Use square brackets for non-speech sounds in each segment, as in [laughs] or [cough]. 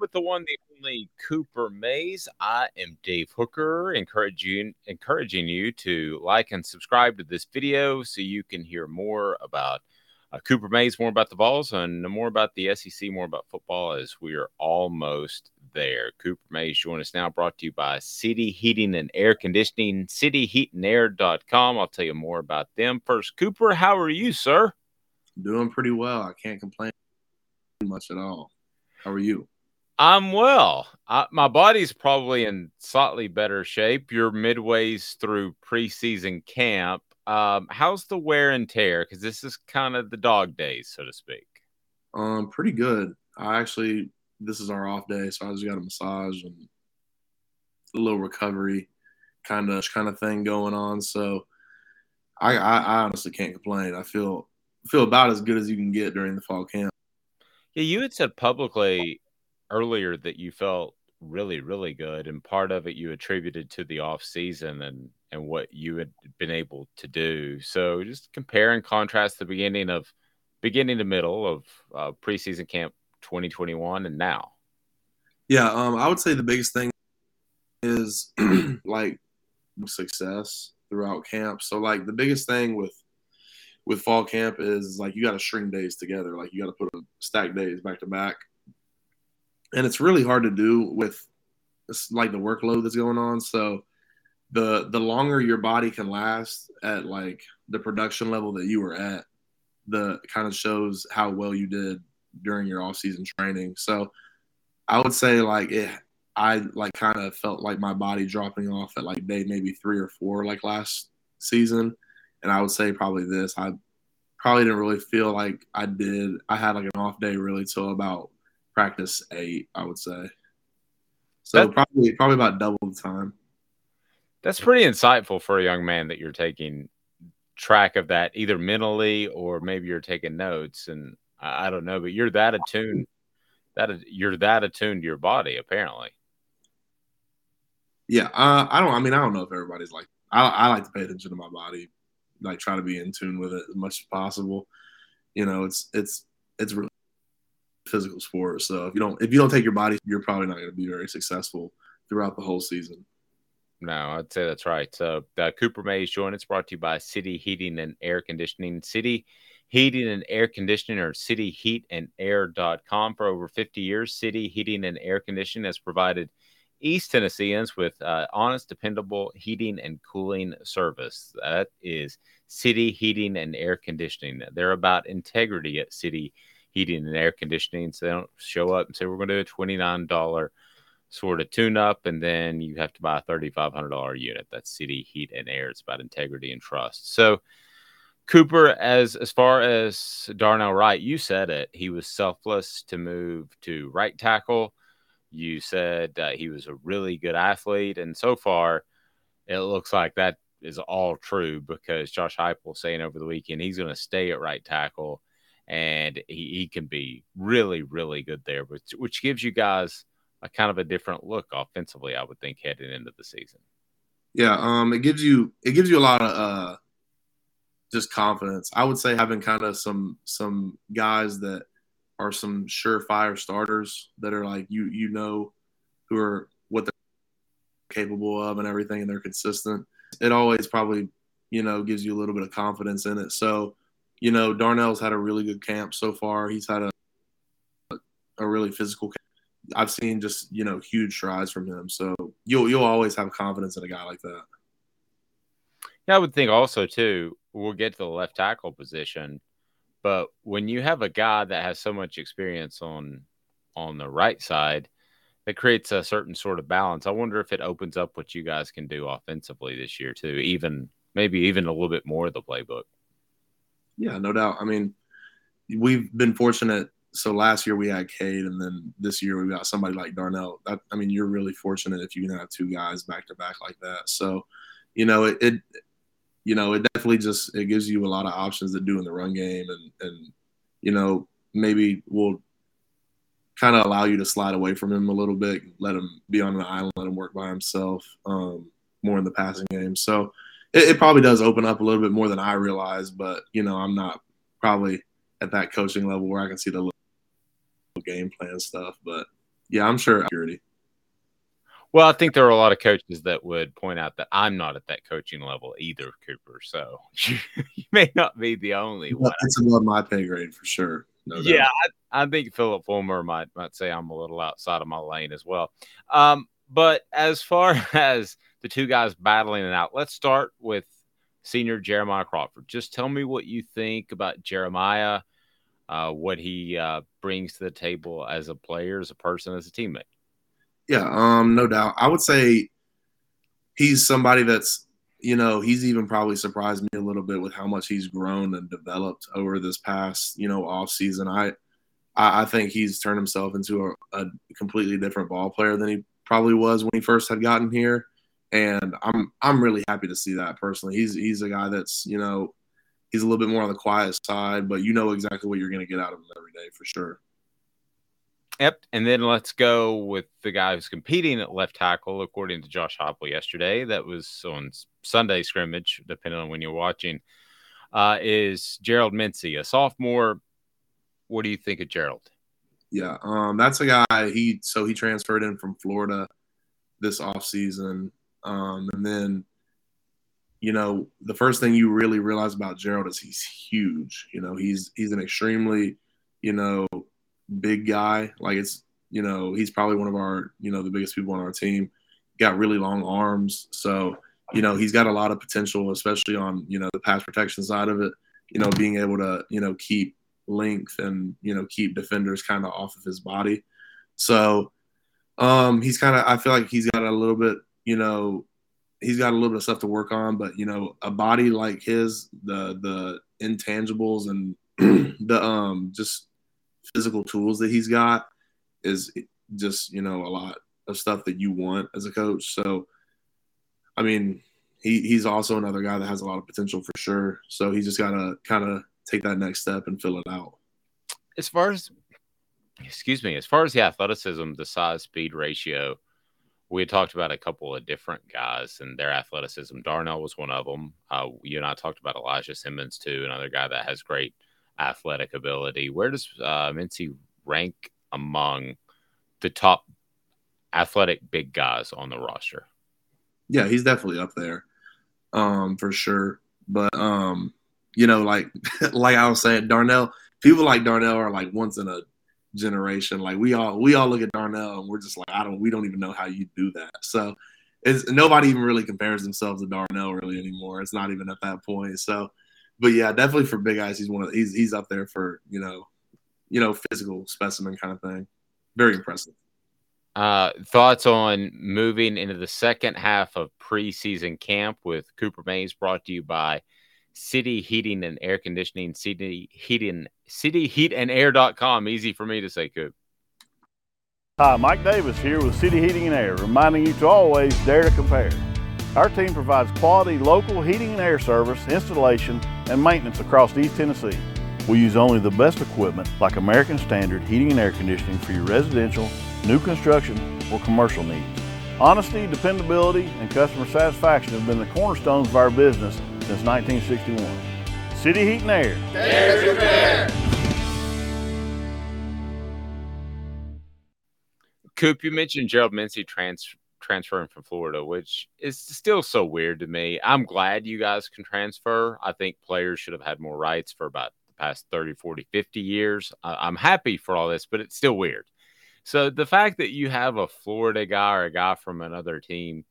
with the one, the only Cooper Mays. I am Dave Hooker, encouraging encouraging you to like and subscribe to this video so you can hear more about uh, Cooper Mays, more about the balls, and more about the SEC, more about football as we are almost there. Cooper Mays join us now, brought to you by City Heating and Air Conditioning, cityheatandair.com. I'll tell you more about them. First, Cooper, how are you, sir? Doing pretty well. I can't complain much at all. How are you? I'm well. I, my body's probably in slightly better shape. You're midways through preseason camp. Um, how's the wear and tear? Because this is kind of the dog days, so to speak. Um, pretty good. I actually, this is our off day, so I just got a massage and a little recovery kind of kind of thing going on. So I, I, I honestly can't complain. I feel feel about as good as you can get during the fall camp. Yeah, you had said publicly earlier that you felt really, really good, and part of it you attributed to the off season and and what you had been able to do. So just compare and contrast the beginning of beginning to middle of uh, preseason camp 2021 and now. Yeah, um, I would say the biggest thing is [clears throat] like success throughout camp. So like the biggest thing with with fall camp is like you got to string days together. Like you got to put a stack days back to back, and it's really hard to do with like the workload that's going on. So the the longer your body can last at like the production level that you were at, the kind of shows how well you did during your off season training. So I would say like it. I like kind of felt like my body dropping off at like day maybe three or four like last season and I would say probably this. I probably didn't really feel like I did. I had like an off day really till about practice eight, I would say. So probably probably about double the time. That's pretty insightful for a young man that you're taking track of that either mentally or maybe you're taking notes and I, I don't know, but you're that attuned that you're that attuned to your body apparently. Yeah, uh, I don't. I mean, I don't know if everybody's like. I, I like to pay attention to my body like try to be in tune with it as much as possible. You know, it's it's it's really physical sport. So if you don't if you don't take your body, you're probably not going to be very successful throughout the whole season. No, I'd say that's right. So uh, Cooper Mays join us brought to you by City Heating and Air Conditioning. City Heating and Air Conditioning or cityheatandair.com for over 50 years. City Heating and Air Conditioning has provided – East Tennesseans with uh, honest, dependable heating and cooling service. That is City Heating and Air Conditioning. They're about integrity at City Heating and Air Conditioning. So they don't show up and say, we're going to do a $29 sort of tune up, and then you have to buy a $3,500 unit. That's City Heat and Air. It's about integrity and trust. So, Cooper, as as far as Darnell Wright, you said it. He was selfless to move to right tackle you said uh, he was a really good athlete, and so far, it looks like that is all true because Josh Heupel saying over the weekend he's going to stay at right tackle, and he, he can be really, really good there, which which gives you guys a kind of a different look offensively, I would think, heading into the season. Yeah, um, it gives you it gives you a lot of uh, just confidence. I would say having kind of some some guys that are some surefire starters that are like you you know who are what they're capable of and everything and they're consistent it always probably you know gives you a little bit of confidence in it so you know darnell's had a really good camp so far he's had a a really physical camp. i've seen just you know huge strides from him so you'll you'll always have confidence in a guy like that yeah i would think also too we'll get to the left tackle position but when you have a guy that has so much experience on on the right side, it creates a certain sort of balance. I wonder if it opens up what you guys can do offensively this year too, even maybe even a little bit more of the playbook. Yeah, no doubt. I mean, we've been fortunate so last year we had Cade, and then this year we got somebody like Darnell. That, I mean, you're really fortunate if you can have two guys back to back like that. So, you know, it, it, you know, it definitely just it gives you a lot of options to do in the run game, and and you know maybe we'll kind of allow you to slide away from him a little bit, let him be on the island, let him work by himself um, more in the passing game. So it, it probably does open up a little bit more than I realize, but you know, I'm not probably at that coaching level where I can see the little game plan stuff. But yeah, I'm sure security. Well, I think there are a lot of coaches that would point out that I'm not at that coaching level either, Cooper. So [laughs] you, may not be the only one. It's above my pay grade for sure. No yeah, I, I, think Phillip Fulmer might might say I'm a little outside of my lane as well. Um, but as far [laughs] as the two guys battling it out, let's start with senior Jeremiah Crawford. Just tell me what you think about Jeremiah uh, what he uh, brings to the table as a player, as a person, as a teammate. Yeah, um, no doubt. I would say he's somebody that's, you know, he's even probably surprised me a little bit with how much he's grown and developed over this past, you know, off season. I, I think he's turned himself into a, a completely different ball player than he probably was when he first had gotten here and I'm I'm really happy to see that personally. He's he's a guy that's you know he's a little bit more on the quiet side, but you know exactly what you're going to get out of him every day for sure. Yep. And then let's go with the guy who's competing at left tackle, according to Josh Heupel yesterday. That was on Sunday scrimmage, depending on when you're watching. Uh, is Gerald Mincey, a sophomore? What do you think of Gerald? Yeah, um, that's a guy. He so he transferred in from Florida this offseason. Um, and then you know, the first thing you really realize about Gerald is he's huge. You know, he's he's an extremely, you know, big guy. Like it's, you know, he's probably one of our, you know, the biggest people on our team. Got really long arms, so you know he's got a lot of potential, especially on you know the pass protection side of it. You know, being able to you know keep length and you know keep defenders kind of off of his body. So um, he's kind of I feel like he's got a little bit you know he's got a little bit of stuff to work on, but you know, a body like his, the the intangibles and [clears throat] the um just physical tools that he's got is just you know a lot of stuff that you want as a coach. So, I mean, he he's also another guy that has a lot of potential for sure. So he just got to kind of take that next step and fill it out. As far as excuse me, as far as the athleticism, the size speed ratio we talked about a couple of different guys and their athleticism. Darnell was one of them. Uh, you and I talked about Elijah Simmons too, another guy that has great athletic ability. Where does uh, Mincey rank among the top athletic big guys on the roster? Yeah, he's definitely up there, um, for sure. But um, you know, like [laughs] like I was saying, Darnell. People like Darnell are like once in a generation. Like we all we all look at Darnell and we're just like, I don't we don't even know how you do that. So it's nobody even really compares themselves to Darnell really anymore. It's not even at that point. So but yeah, definitely for big eyes, he's one of he's he's up there for, you know, you know, physical specimen kind of thing. Very impressive. Uh, thoughts on moving into the second half of preseason camp with Cooper Mays brought to you by City Heating and Air Conditioning, City Heating, City Heat and Air.com. Easy for me to say, Coop. Hi, Mike Davis here with City Heating and Air, reminding you to always dare to compare. Our team provides quality local heating and air service, installation, and maintenance across East Tennessee. We use only the best equipment like American Standard Heating and Air Conditioning for your residential, new construction, or commercial needs. Honesty, dependability, and customer satisfaction have been the cornerstones of our business since 1961. City Heat and Air. There's your pair. Coop, you mentioned Gerald Mincey trans- transferring from Florida, which is still so weird to me. I'm glad you guys can transfer. I think players should have had more rights for about the past 30, 40, 50 years. I'm happy for all this, but it's still weird. So the fact that you have a Florida guy or a guy from another team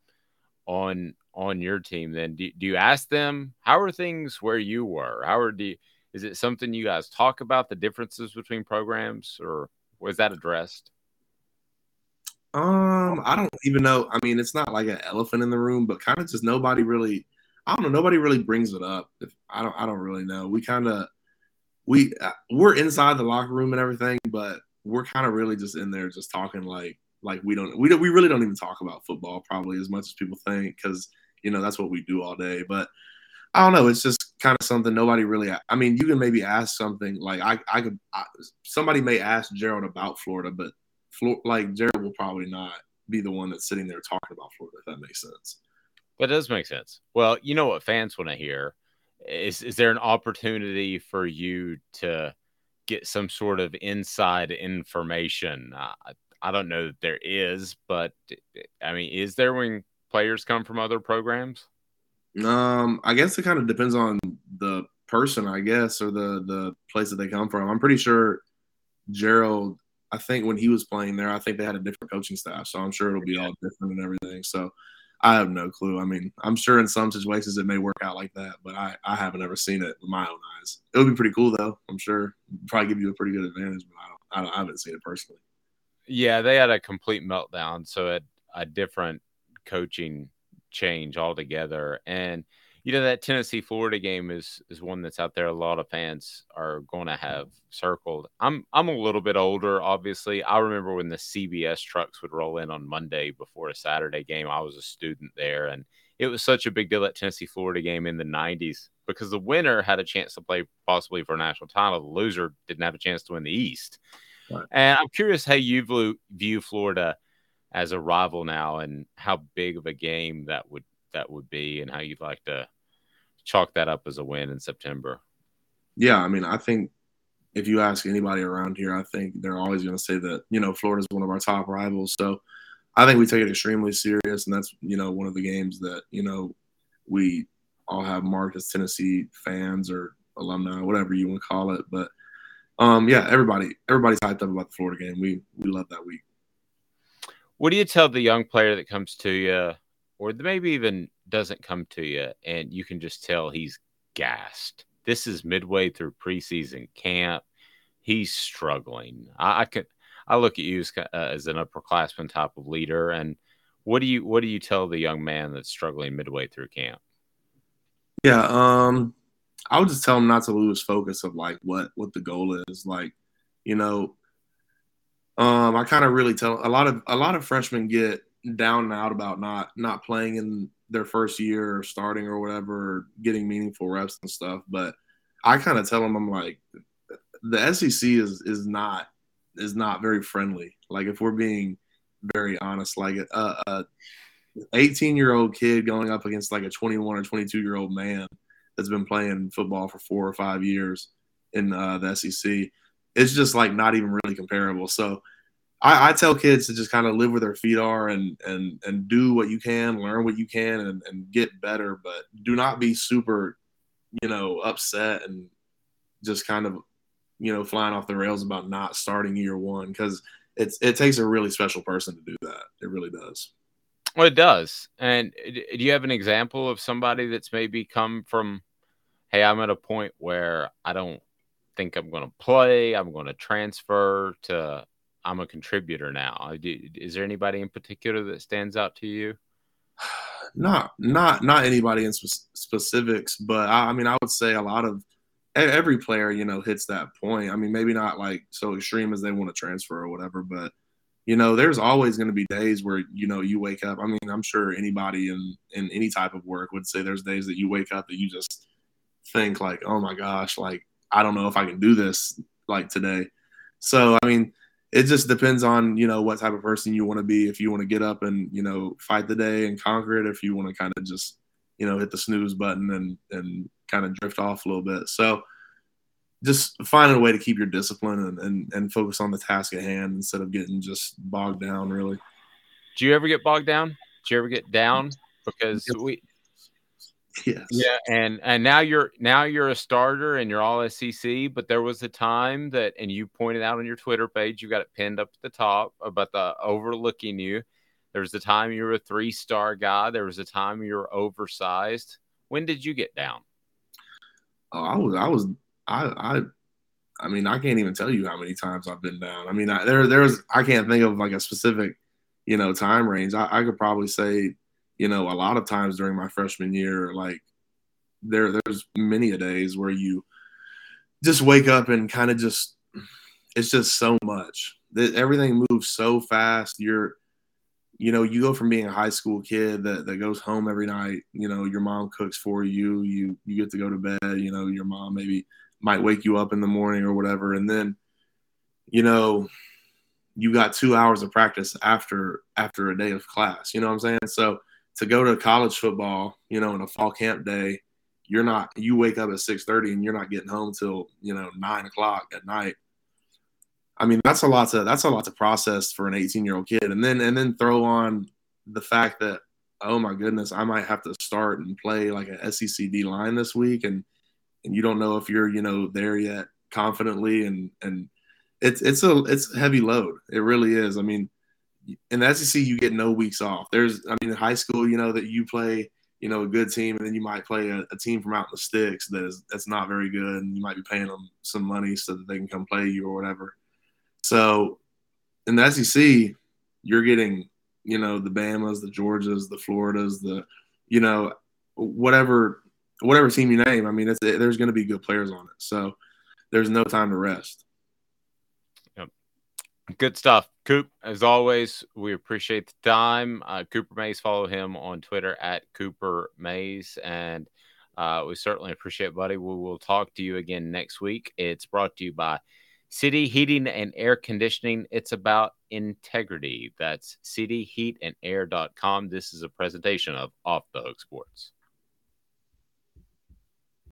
on on your team then? Do, do you ask them how are things where you were? How are the is it something you guys talk about the differences between programs or was that addressed? Um i don't even know. I mean it's not like an elephant in the room but kind of just nobody really i don't know nobody really brings it up. If, i don't i don't really know. We kind of we uh, we're inside the locker room and everything, but we're kind of really just in there just talking like like we don't we don't we really don't even talk about football probably as much as people think because you know that's what we do all day. But I don't know. It's just kind of something nobody really. I mean, you can maybe ask something like I I could I, somebody may ask Gerald about Florida, but like Gerald will probably not be the one that's sitting there talking about Florida. If that makes sense. That does make sense. Well, you know what fans want to hear is is there an opportunity for you to get some sort of inside information? Uh, I don't know that there is, but I mean, is there when players come from other programs? Um, I guess it kind of depends on the person, I guess, or the the place that they come from. I'm pretty sure Gerald. I think when he was playing there, I think they had a different coaching staff, so I'm sure it'll be all different and everything. So I have no clue. I mean, I'm sure in some situations it may work out like that, but I, I haven't ever seen it with my own eyes. It would be pretty cool though. I'm sure probably give you a pretty good advantage, but I don't, I, don't, I haven't seen it personally. Yeah, they had a complete meltdown. So a, a different coaching change altogether. And you know that Tennessee Florida game is is one that's out there. A lot of fans are going to have circled. I'm I'm a little bit older, obviously. I remember when the CBS trucks would roll in on Monday before a Saturday game. I was a student there, and it was such a big deal that Tennessee Florida game in the '90s because the winner had a chance to play possibly for a national title. The loser didn't have a chance to win the East. Right. And I'm curious how you view Florida as a rival now, and how big of a game that would that would be, and how you'd like to chalk that up as a win in September. Yeah, I mean, I think if you ask anybody around here, I think they're always going to say that you know Florida's one of our top rivals. So I think we take it extremely serious, and that's you know one of the games that you know we all have marked as Tennessee fans or alumni, whatever you want to call it. But um, yeah, everybody everybody's hyped up about the Florida game. We we love that week. What do you tell the young player that comes to you, or maybe even doesn't come to you, and you can just tell he's gassed? This is midway through preseason camp. He's struggling. I, I could. I look at you as, uh, as an upperclassman type of leader, and what do you what do you tell the young man that's struggling midway through camp? Yeah, um, I would just tell him not to lose focus of like what what the goal is. Like, you know, um, I kind of really tell a lot of a lot of freshmen get down and out about not not playing in their first year or starting or whatever, or getting meaningful reps and stuff. But I kind of tell them I'm like, the SEC is is not is not very friendly. Like if we're being very honest, like a, a 18 year old kid going up against like a 21 or 22 year old man that's been playing football for four or five years in uh, the SEC. It's just like not even really comparable. So I, I tell kids to just kind of live where their feet are and and and do what you can, learn what you can, and, and get better. But do not be super, you know, upset and just kind of, you know, flying off the rails about not starting year one because it's it takes a really special person to do that. It really does. Well, it does. And do you have an example of somebody that's maybe come from, hey, I'm at a point where I don't think I'm going to play. I'm going to transfer to I'm a contributor now. Is there anybody in particular that stands out to you? [sighs] Not, not, not anybody in spe- specifics, but I, I mean, I would say a lot of every player, you know, hits that point. I mean, maybe not like so extreme as they want to transfer or whatever, but you know, there's always going to be days where you know you wake up. I mean, I'm sure anybody in in any type of work would say there's days that you wake up that you just think like, oh my gosh, like I don't know if I can do this like today. So I mean, it just depends on you know what type of person you want to be. If you want to get up and you know fight the day and conquer it, if you want to kind of just you know hit the snooze button and and kind of drift off a little bit. So just finding a way to keep your discipline and, and, and focus on the task at hand instead of getting just bogged down really. Do you ever get bogged down? Do you ever get down? Because we yes. yeah and and now you're now you're a starter and you're all sec but there was a time that and you pointed out on your twitter page you got it pinned up at the top about the overlooking you. There was a time you were a three star guy. There was a time you were oversized. When did you get down? Oh i was i was I, I, I mean, I can't even tell you how many times I've been down. I mean, I, there, there's, I can't think of like a specific, you know, time range. I, I could probably say, you know, a lot of times during my freshman year, like there, there's many a days where you just wake up and kind of just it's just so much. Everything moves so fast. You're you know, you go from being a high school kid that, that goes home every night, you know, your mom cooks for you, you you get to go to bed, you know, your mom maybe might wake you up in the morning or whatever. And then, you know, you got two hours of practice after after a day of class. You know what I'm saying? So to go to college football, you know, in a fall camp day, you're not you wake up at six thirty and you're not getting home till, you know, nine o'clock at night. I mean, that's a lot to that's a lot to process for an 18 year old kid. And then and then throw on the fact that, oh my goodness, I might have to start and play like an SEC D line this week and and you don't know if you're, you know, there yet confidently and and it's it's a it's heavy load. It really is. I mean, in the SEC you get no weeks off. There's I mean in high school, you know, that you play, you know, a good team and then you might play a, a team from out in the sticks that is that's not very good and you might be paying them some money so that they can come play you or whatever. So in the SEC, you're getting, you know, the Bamas, the Georgias, the Floridas, the, you know, whatever whatever team you name. I mean, there's going to be good players on it. So there's no time to rest. Yep. Good stuff. Coop, as always, we appreciate the time. Uh, Cooper Mays, follow him on Twitter at Cooper Mays. And uh, we certainly appreciate, buddy. We will talk to you again next week. It's brought to you by City Heating and Air Conditioning. It's about integrity. That's cityheatandair.com. This is a presentation of Off the Hook Sports.